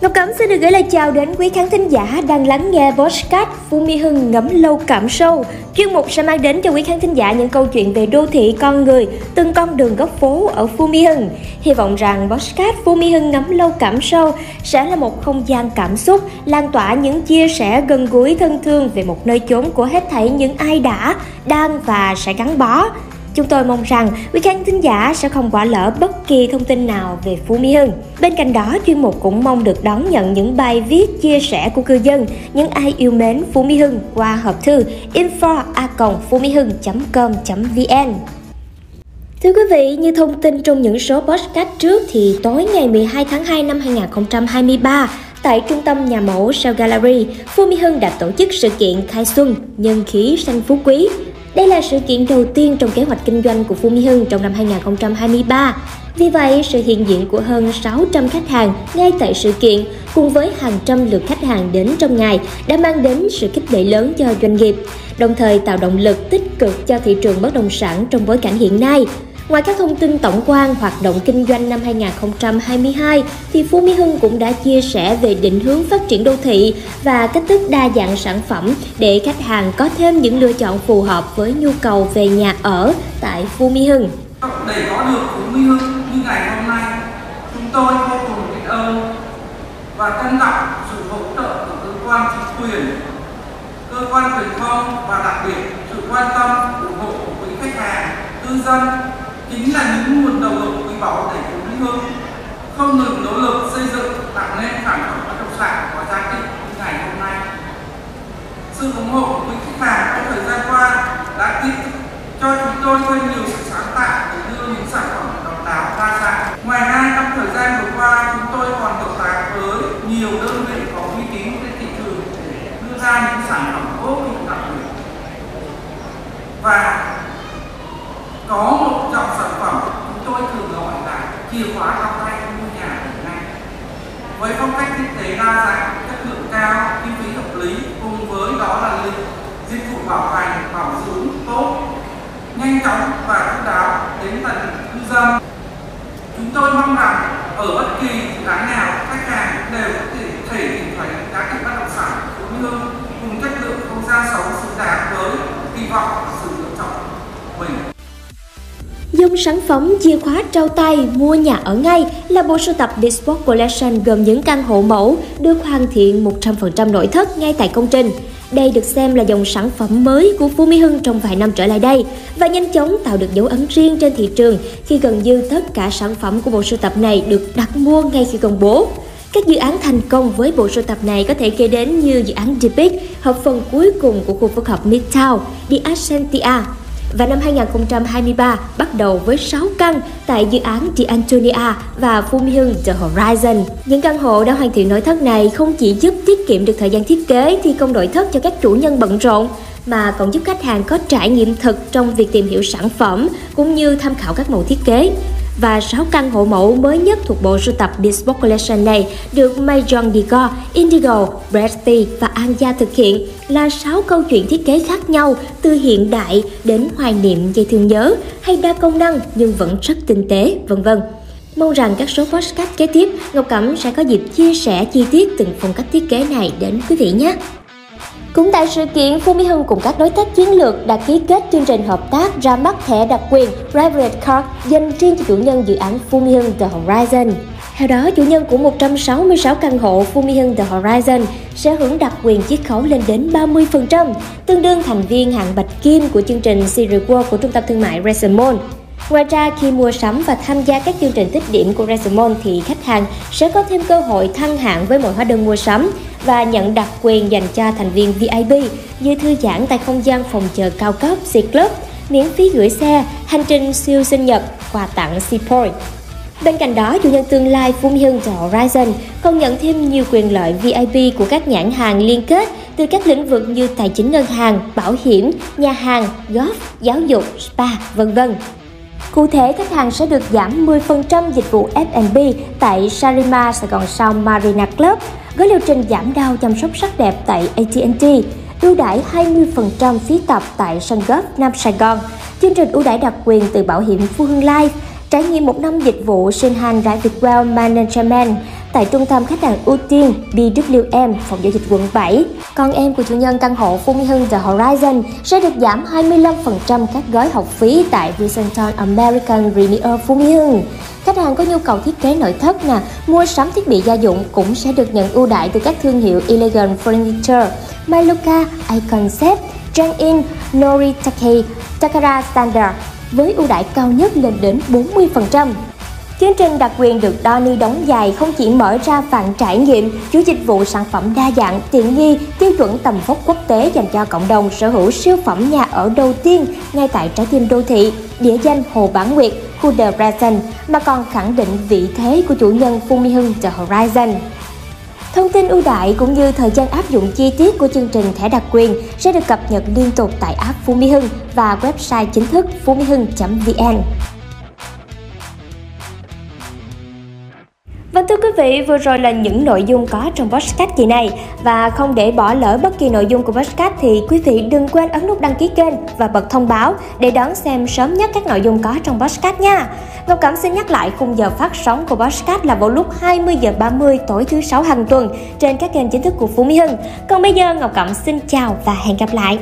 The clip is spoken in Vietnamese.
Ngọc Cẩm xin được gửi lời chào đến quý khán thính giả đang lắng nghe podcast Mỹ Hưng ngấm lâu cảm sâu. Chuyên mục sẽ mang đến cho quý khán thính giả những câu chuyện về đô thị con người, từng con đường góc phố ở Phumi Hưng. Hy vọng rằng podcast Mỹ Hưng ngấm lâu cảm sâu sẽ là một không gian cảm xúc, lan tỏa những chia sẻ gần gũi thân thương về một nơi chốn của hết thảy những ai đã, đang và sẽ gắn bó Chúng tôi mong rằng quý khán thính giả sẽ không bỏ lỡ bất kỳ thông tin nào về Phú Mỹ Hưng. Bên cạnh đó, chuyên mục cũng mong được đón nhận những bài viết chia sẻ của cư dân, những ai yêu mến Phú Mỹ Hưng qua hộp thư info com vn Thưa quý vị, như thông tin trong những số podcast trước thì tối ngày 12 tháng 2 năm 2023, tại trung tâm nhà mẫu Sao Gallery, Phú Mỹ Hưng đã tổ chức sự kiện khai xuân nhân khí xanh phú quý đây là sự kiện đầu tiên trong kế hoạch kinh doanh của Phú Mỹ Hưng trong năm 2023. Vì vậy, sự hiện diện của hơn 600 khách hàng ngay tại sự kiện cùng với hàng trăm lượt khách hàng đến trong ngày đã mang đến sự kích lệ lớn cho doanh nghiệp, đồng thời tạo động lực tích cực cho thị trường bất động sản trong bối cảnh hiện nay. Ngoài các thông tin tổng quan hoạt động kinh doanh năm 2022, thì Phú Mỹ Hưng cũng đã chia sẻ về định hướng phát triển đô thị và cách thức đa dạng sản phẩm để khách hàng có thêm những lựa chọn phù hợp với nhu cầu về nhà ở tại Phú Mỹ Hưng. Để có được Phú Mỹ Hưng như ngày hôm nay, chúng tôi vô cùng biết ơn và trân trọng sự hỗ trợ của cơ quan chính quyền, cơ quan truyền thông và đặc biệt sự quan tâm ủng hộ của quý khách hàng, cư dân chính là những nguồn động lực quý báu để Phú Mỹ Hưng không ngừng nỗ lực xây dựng, tạo nên sản phẩm bất động sản có giá trị như ngày hôm nay. Sự ủng hộ của quý khách hàng trong thời gian qua đã kịp cho chúng tôi thêm nhiều sự sáng tạo để đưa những sản phẩm độc đáo đa dạng. Ngoài ra, trong thời gian vừa qua, chúng tôi còn hợp tác với nhiều đơn vị có uy tín trên thị trường để đưa ra những sản phẩm vô cùng đặc biệt và có một dòng sản phẩm chúng tôi thường gọi là chìa khóa trong tay mua nhà hiện nay với phong cách thiết kế đa dạng, chất lượng cao chi phí hợp lý, cùng với đó là lịch, dịch vụ bảo hành, bảo dưỡng tốt, nhanh chóng và chú đáo đến tận cư dân. Chúng tôi mong rằng ở bất kỳ dự án nào, khách hàng đều có thể thể hiện thấy giá trị bất động sản cũng như cùng chất lượng không gian sống xứng đáng với kỳ vọng. Sản phẩm chìa khóa trao tay mua nhà ở ngay là bộ sưu tập Bespoke Collection gồm những căn hộ mẫu được hoàn thiện 100% nội thất ngay tại công trình. Đây được xem là dòng sản phẩm mới của Phú Mỹ Hưng trong vài năm trở lại đây và nhanh chóng tạo được dấu ấn riêng trên thị trường khi gần như tất cả sản phẩm của bộ sưu tập này được đặt mua ngay khi công bố. Các dự án thành công với bộ sưu tập này có thể kể đến như dự án Depic, hợp phần cuối cùng của khu phức hợp Midtown, The Ascentia, và năm 2023 bắt đầu với 6 căn tại dự án The Antonia và Fumihung The Horizon. Những căn hộ đã hoàn thiện nội thất này không chỉ giúp tiết kiệm được thời gian thiết kế thi công nội thất cho các chủ nhân bận rộn, mà còn giúp khách hàng có trải nghiệm thực trong việc tìm hiểu sản phẩm cũng như tham khảo các mẫu thiết kế và 6 căn hộ mẫu mới nhất thuộc bộ sưu tập Bespoke Collection này được Maison Dior, Indigo, Presti và Anja thực hiện là 6 câu chuyện thiết kế khác nhau từ hiện đại đến hoài niệm gây thương nhớ hay đa công năng nhưng vẫn rất tinh tế, vân vân. Mong rằng các số podcast kế tiếp Ngọc Cẩm sẽ có dịp chia sẻ chi tiết từng phong cách thiết kế này đến quý vị nhé. Cũng tại sự kiện, Phú Mỹ Hưng cùng các đối tác chiến lược đã ký kết chương trình hợp tác ra mắt thẻ đặc quyền Private Card dành riêng cho chủ nhân dự án Phú Mỹ Hưng The Horizon. Theo đó, chủ nhân của 166 căn hộ Phú Mỹ Hưng The Horizon sẽ hưởng đặc quyền chiết khấu lên đến 30%, tương đương thành viên hạng bạch kim của chương trình Series World của trung tâm thương mại Resemont. Ngoài ra, khi mua sắm và tham gia các chương trình tích điểm của Resemont thì khách hàng sẽ có thêm cơ hội thăng hạng với mỗi hóa đơn mua sắm và nhận đặc quyền dành cho thành viên VIP như thư giãn tại không gian phòng chờ cao cấp C-Club, miễn phí gửi xe, hành trình siêu sinh nhật, quà tặng Seaport. Bên cạnh đó, chủ nhân tương lai Phú Hưng The Horizon còn nhận thêm nhiều quyền lợi VIP của các nhãn hàng liên kết từ các lĩnh vực như tài chính ngân hàng, bảo hiểm, nhà hàng, golf, giáo dục, spa, vân vân. Cụ thể, khách hàng sẽ được giảm 10% dịch vụ F&B tại Sarima Sài Gòn Sao Marina Club, gói liệu trình giảm đau chăm sóc sắc đẹp tại AT&T, ưu đãi 20% phí tập tại sân golf Nam Sài Gòn, chương trình ưu đãi đặc quyền từ bảo hiểm Phú Hưng Life, trải nghiệm một năm dịch vụ Sinhan Private Vietwell Management tại trung tâm khách hàng ưu tiên BWM, phòng giao dịch quận 7. Con em của chủ nhân căn hộ Phú Mỹ Hưng The Horizon sẽ được giảm 25% các gói học phí tại Vicenton American Premier Phú Mỹ Hưng. Khách hàng có nhu cầu thiết kế nội thất nè, mua sắm thiết bị gia dụng cũng sẽ được nhận ưu đãi từ các thương hiệu Elegant Furniture, Maluka, Iconcept, Trang In, Noritake, Takara Standard với ưu đãi cao nhất lên đến 40%. Chương trình đặc quyền được Donny đóng dài không chỉ mở ra vạn trải nghiệm, chuỗi dịch vụ sản phẩm đa dạng, tiện nghi, tiêu chuẩn tầm vóc quốc tế dành cho cộng đồng sở hữu siêu phẩm nhà ở đầu tiên ngay tại trái tim đô thị, địa danh Hồ Bản Nguyệt, khu The Present, mà còn khẳng định vị thế của chủ nhân Fumi Hưng The Horizon. Thông tin ưu đại cũng như thời gian áp dụng chi tiết của chương trình thẻ đặc quyền sẽ được cập nhật liên tục tại app Phú Mỹ Hưng và website chính thức phúmihưng.vn. vị, vừa rồi là những nội dung có trong podcast kỳ này và không để bỏ lỡ bất kỳ nội dung của podcast thì quý vị đừng quên ấn nút đăng ký kênh và bật thông báo để đón xem sớm nhất các nội dung có trong podcast nha. Ngọc Cẩm xin nhắc lại khung giờ phát sóng của podcast là vào lúc 20 giờ 30 tối thứ sáu hàng tuần trên các kênh chính thức của Phú Mỹ Hưng. Còn bây giờ Ngọc Cẩm xin chào và hẹn gặp lại.